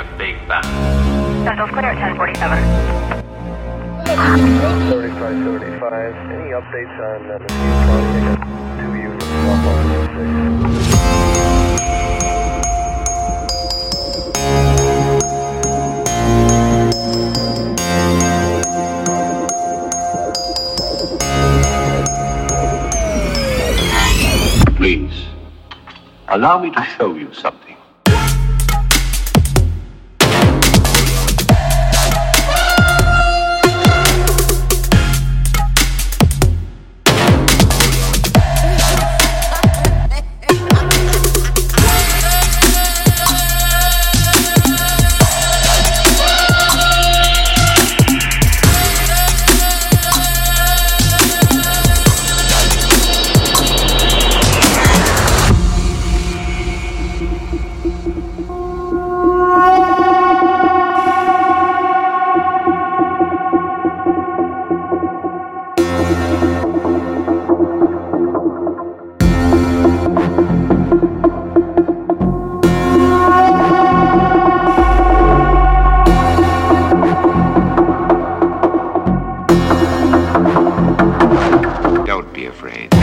Vehicles clear at 1047. 3575. Any updates on uh, the Steve County? They got two units off on 06. Please, allow me to show you something. Be afraid.